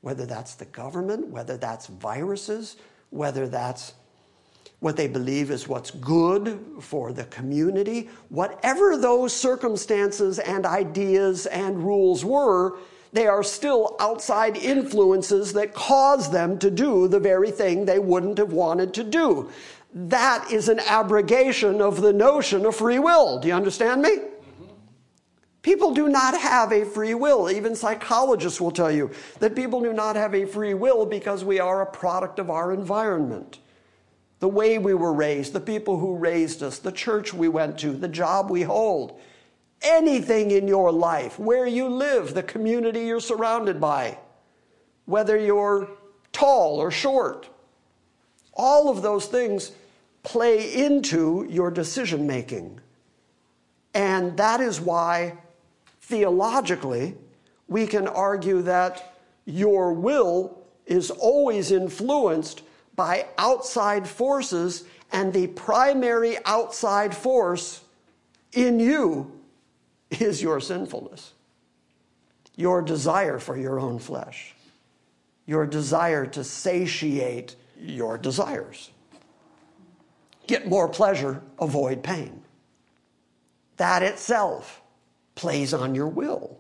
whether that's the government, whether that's viruses, whether that's what they believe is what's good for the community, whatever those circumstances and ideas and rules were, they are still outside influences that cause them to do the very thing they wouldn't have wanted to do that is an abrogation of the notion of free will. Do you understand me? People do not have a free will. Even psychologists will tell you that people do not have a free will because we are a product of our environment. the way we were raised, the people who raised us, the church we went to, the job we hold, anything in your life, where you live, the community you're surrounded by, whether you're tall or short. All of those things play into your decision making. And that is why, theologically, we can argue that your will is always influenced by outside forces, and the primary outside force in you is your sinfulness, your desire for your own flesh, your desire to satiate your desires. Get more pleasure, avoid pain. That itself plays on your will.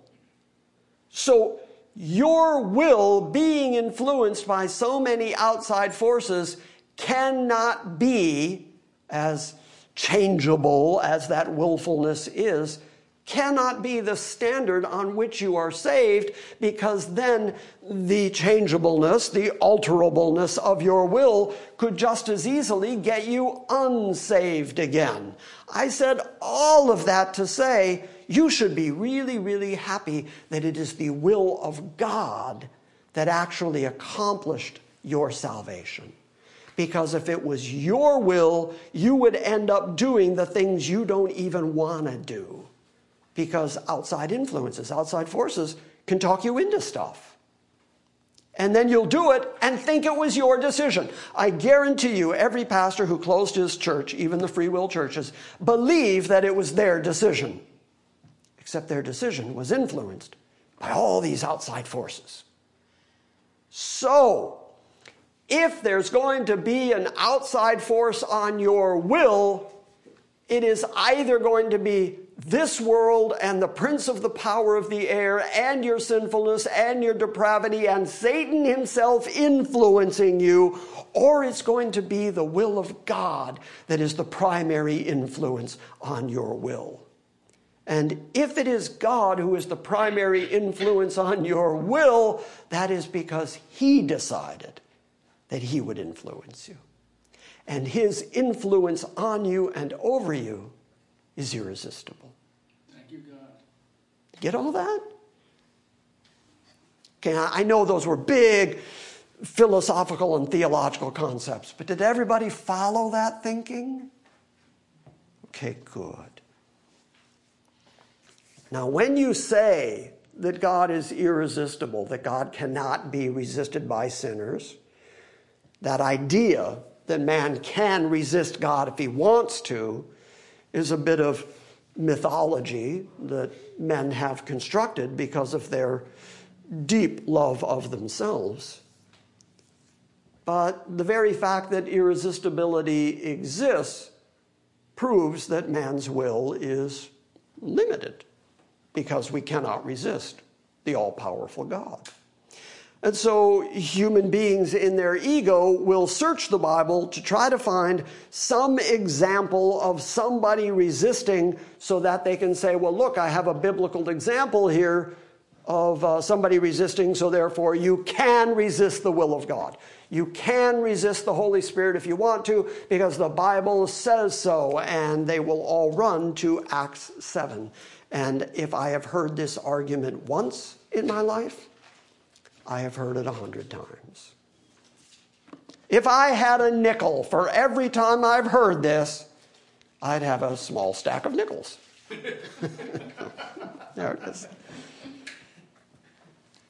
So, your will being influenced by so many outside forces cannot be as changeable as that willfulness is cannot be the standard on which you are saved because then the changeableness, the alterableness of your will could just as easily get you unsaved again. I said all of that to say you should be really, really happy that it is the will of God that actually accomplished your salvation. Because if it was your will, you would end up doing the things you don't even want to do because outside influences, outside forces can talk you into stuff. And then you'll do it and think it was your decision. I guarantee you, every pastor who closed his church, even the free will churches, believe that it was their decision. Except their decision was influenced by all these outside forces. So, if there's going to be an outside force on your will, it is either going to be this world and the prince of the power of the air and your sinfulness and your depravity and Satan himself influencing you, or it's going to be the will of God that is the primary influence on your will. And if it is God who is the primary influence on your will, that is because He decided that He would influence you. And His influence on you and over you is irresistible. Thank you, God. Get all that? Okay, I know those were big philosophical and theological concepts, but did everybody follow that thinking? Okay, good. Now, when you say that God is irresistible, that God cannot be resisted by sinners, that idea that man can resist God if he wants to is a bit of mythology that men have constructed because of their deep love of themselves. But the very fact that irresistibility exists proves that man's will is limited because we cannot resist the all powerful God. And so human beings in their ego will search the Bible to try to find some example of somebody resisting so that they can say, well, look, I have a biblical example here of uh, somebody resisting, so therefore you can resist the will of God. You can resist the Holy Spirit if you want to because the Bible says so, and they will all run to Acts 7. And if I have heard this argument once in my life, I have heard it a hundred times. If I had a nickel for every time I've heard this, I'd have a small stack of nickels. there it is.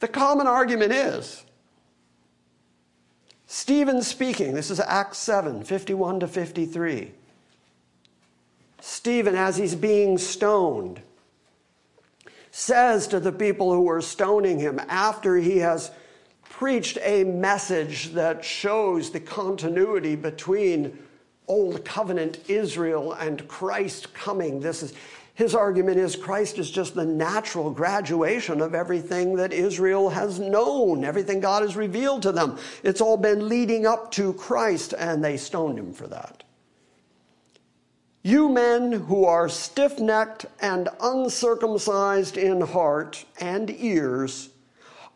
The common argument is Stephen speaking, this is Acts 7 51 to 53. Stephen, as he's being stoned, says to the people who were stoning him after he has preached a message that shows the continuity between Old Covenant Israel and Christ coming. This is his argument is Christ is just the natural graduation of everything that Israel has known, everything God has revealed to them. It's all been leading up to Christ, and they stoned him for that. You men who are stiff necked and uncircumcised in heart and ears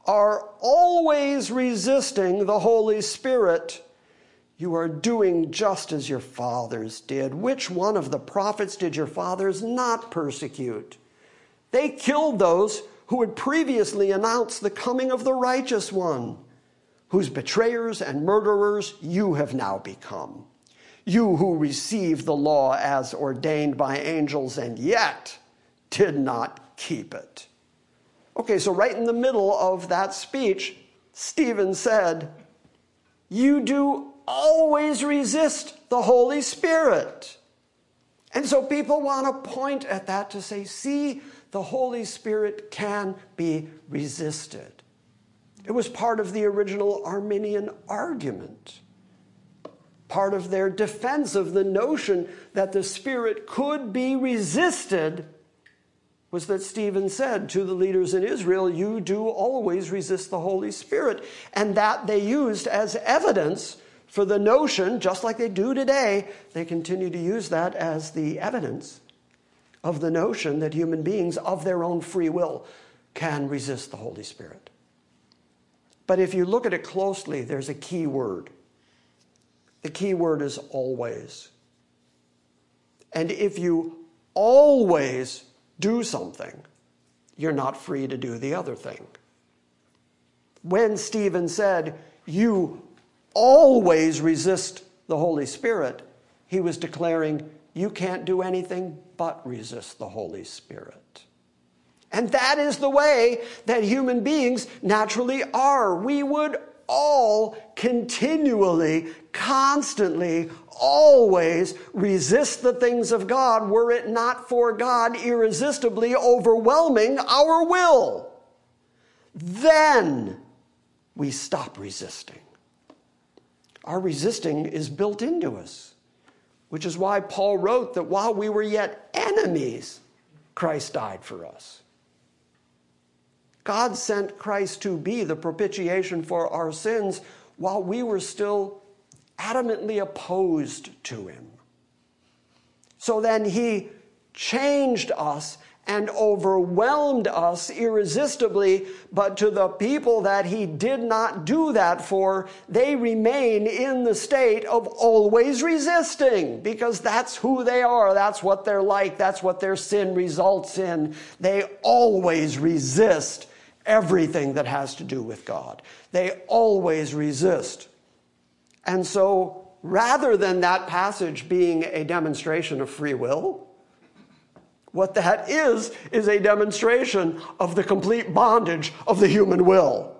are always resisting the Holy Spirit. You are doing just as your fathers did. Which one of the prophets did your fathers not persecute? They killed those who had previously announced the coming of the righteous one, whose betrayers and murderers you have now become. You who received the law as ordained by angels and yet did not keep it. Okay, so right in the middle of that speech, Stephen said, You do always resist the Holy Spirit. And so people want to point at that to say, see, the Holy Spirit can be resisted. It was part of the original Arminian argument, part of their defense of the notion that the Spirit could be resisted. Was that Stephen said to the leaders in Israel, You do always resist the Holy Spirit. And that they used as evidence for the notion, just like they do today, they continue to use that as the evidence of the notion that human beings, of their own free will, can resist the Holy Spirit. But if you look at it closely, there's a key word. The key word is always. And if you always do something, you're not free to do the other thing. When Stephen said, You always resist the Holy Spirit, he was declaring, you can't do anything but resist the Holy Spirit. And that is the way that human beings naturally are. We would all continually, constantly, always resist the things of God were it not for God irresistibly overwhelming our will. Then we stop resisting. Our resisting is built into us, which is why Paul wrote that while we were yet enemies, Christ died for us. God sent Christ to be the propitiation for our sins while we were still adamantly opposed to him. So then he changed us and overwhelmed us irresistibly, but to the people that he did not do that for, they remain in the state of always resisting because that's who they are. That's what they're like. That's what their sin results in. They always resist everything that has to do with God. They always resist. And so, rather than that passage being a demonstration of free will, what that is, is a demonstration of the complete bondage of the human will.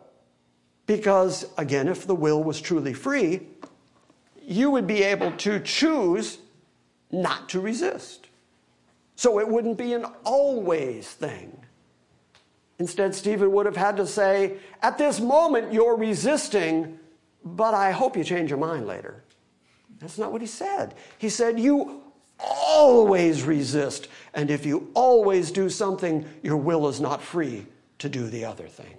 Because, again, if the will was truly free, you would be able to choose not to resist. So it wouldn't be an always thing. Instead, Stephen would have had to say, At this moment, you're resisting, but I hope you change your mind later. That's not what he said. He said, You always resist. And if you always do something, your will is not free to do the other thing.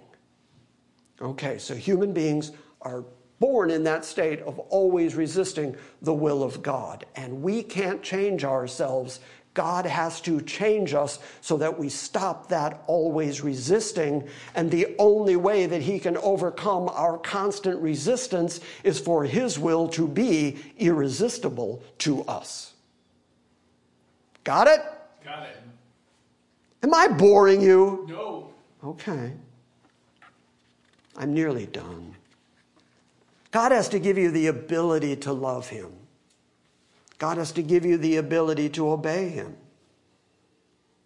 Okay, so human beings are born in that state of always resisting the will of God. And we can't change ourselves. God has to change us so that we stop that always resisting. And the only way that He can overcome our constant resistance is for His will to be irresistible to us. Got it? Got it. Am I boring you? No. Okay. I'm nearly done. God has to give you the ability to love Him. God has to give you the ability to obey Him.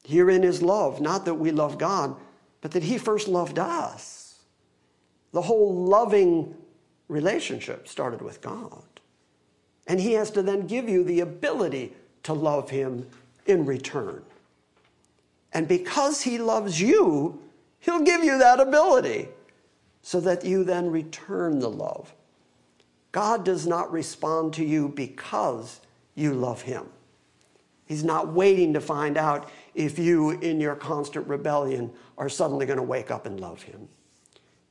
Herein is love, not that we love God, but that He first loved us. The whole loving relationship started with God. And He has to then give you the ability to love Him in return. And because He loves you, He'll give you that ability so that you then return the love. God does not respond to you because you love Him. He's not waiting to find out if you, in your constant rebellion, are suddenly going to wake up and love Him.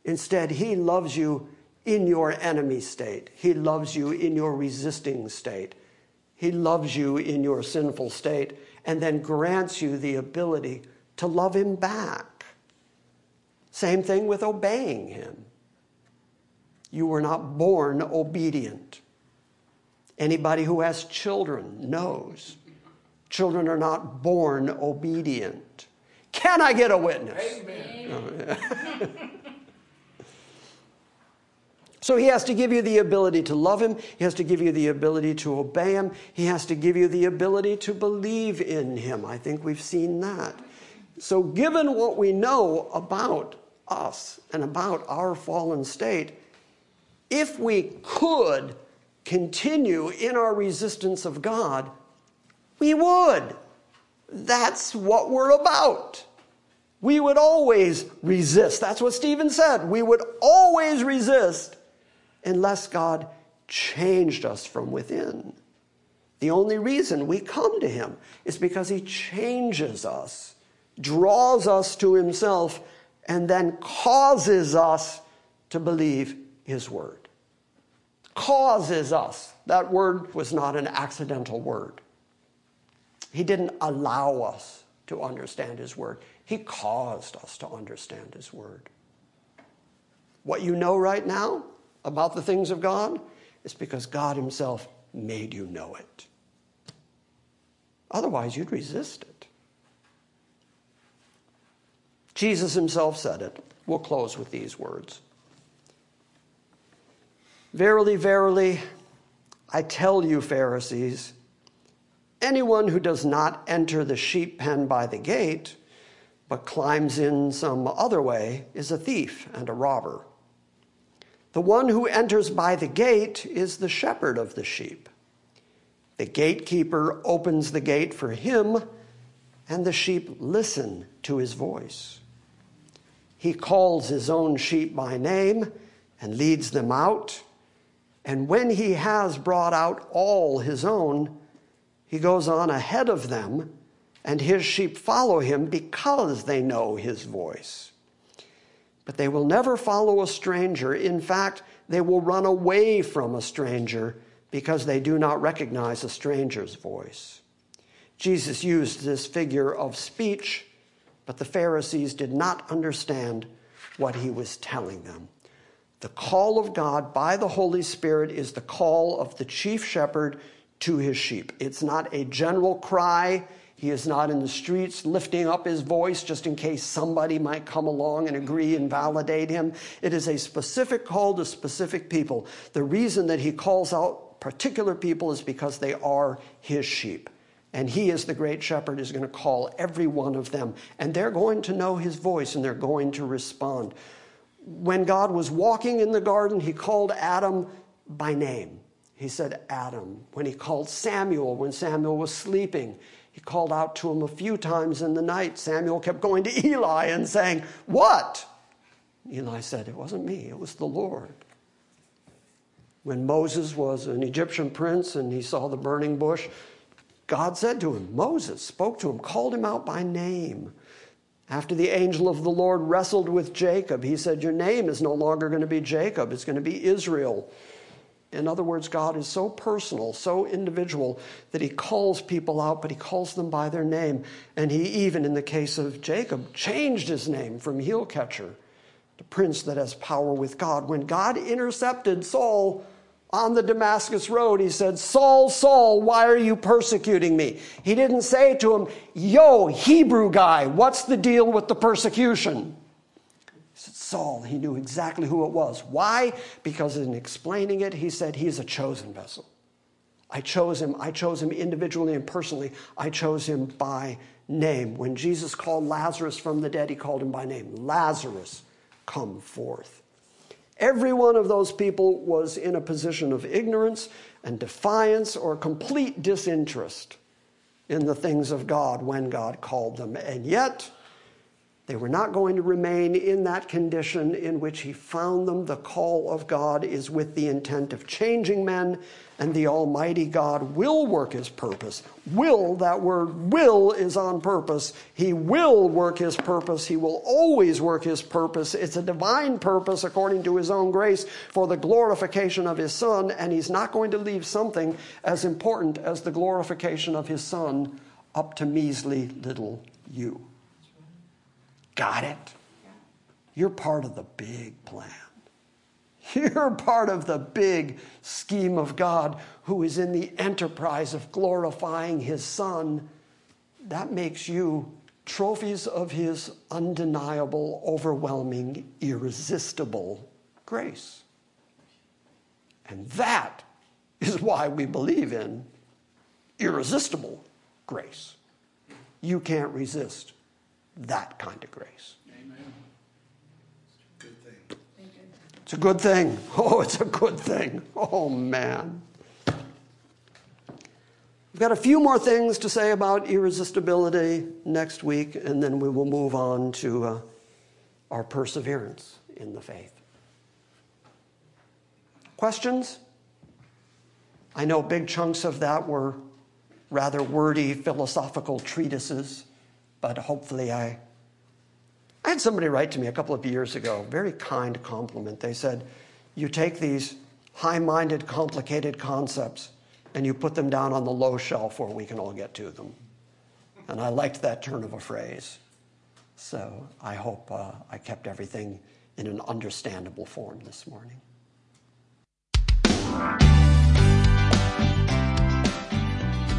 Instead, He loves you in your enemy state, He loves you in your resisting state. He loves you in your sinful state and then grants you the ability to love Him back. Same thing with obeying Him. You were not born obedient. Anybody who has children knows children are not born obedient. Can I get a witness? Amen. So he has to give you the ability to love him. He has to give you the ability to obey him. He has to give you the ability to believe in him. I think we've seen that. So, given what we know about us and about our fallen state, if we could continue in our resistance of God, we would. That's what we're about. We would always resist. That's what Stephen said. We would always resist unless God changed us from within. The only reason we come to Him is because He changes us, draws us to Himself, and then causes us to believe His Word. Causes us. That word was not an accidental word. He didn't allow us to understand His Word, He caused us to understand His Word. What you know right now, about the things of God? is because God Himself made you know it. Otherwise, you'd resist it. Jesus Himself said it. We'll close with these words Verily, verily, I tell you, Pharisees, anyone who does not enter the sheep pen by the gate, but climbs in some other way, is a thief and a robber. The one who enters by the gate is the shepherd of the sheep. The gatekeeper opens the gate for him, and the sheep listen to his voice. He calls his own sheep by name and leads them out. And when he has brought out all his own, he goes on ahead of them, and his sheep follow him because they know his voice. But they will never follow a stranger. In fact, they will run away from a stranger because they do not recognize a stranger's voice. Jesus used this figure of speech, but the Pharisees did not understand what he was telling them. The call of God by the Holy Spirit is the call of the chief shepherd to his sheep. It's not a general cry, he is not in the streets lifting up his voice just in case somebody might come along and agree and validate him. It is a specific call to specific people. The reason that he calls out particular people is because they are his sheep. And he, as the great shepherd, is going to call every one of them. And they're going to know his voice and they're going to respond. When God was walking in the garden, he called Adam by name. He said, Adam. When he called Samuel, when Samuel was sleeping, he called out to him a few times in the night. Samuel kept going to Eli and saying, What? Eli said, It wasn't me, it was the Lord. When Moses was an Egyptian prince and he saw the burning bush, God said to him, Moses spoke to him, called him out by name. After the angel of the Lord wrestled with Jacob, he said, Your name is no longer going to be Jacob, it's going to be Israel. In other words, God is so personal, so individual, that he calls people out, but he calls them by their name. And he even, in the case of Jacob, changed his name from heel catcher to prince that has power with God. When God intercepted Saul on the Damascus road, he said, Saul, Saul, why are you persecuting me? He didn't say to him, Yo, Hebrew guy, what's the deal with the persecution? He said, Saul, he knew exactly who it was. Why? Because in explaining it, he said, He is a chosen vessel. I chose him. I chose him individually and personally. I chose him by name. When Jesus called Lazarus from the dead, he called him by name Lazarus, come forth. Every one of those people was in a position of ignorance and defiance or complete disinterest in the things of God when God called them. And yet, they were not going to remain in that condition in which he found them. The call of God is with the intent of changing men, and the Almighty God will work his purpose. Will, that word will is on purpose. He will work his purpose. He will always work his purpose. It's a divine purpose according to his own grace for the glorification of his Son, and he's not going to leave something as important as the glorification of his Son up to measly little you. Got it? You're part of the big plan. You're part of the big scheme of God who is in the enterprise of glorifying his Son. That makes you trophies of his undeniable, overwhelming, irresistible grace. And that is why we believe in irresistible grace. You can't resist that kind of grace. Amen. Good thing. It's a good thing. Oh, it's a good thing. Oh, man. We've got a few more things to say about irresistibility next week, and then we will move on to uh, our perseverance in the faith. Questions? I know big chunks of that were rather wordy philosophical treatises, but hopefully I. I had somebody write to me a couple of years ago, very kind compliment. They said, You take these high minded, complicated concepts and you put them down on the low shelf where we can all get to them. And I liked that turn of a phrase. So I hope uh, I kept everything in an understandable form this morning.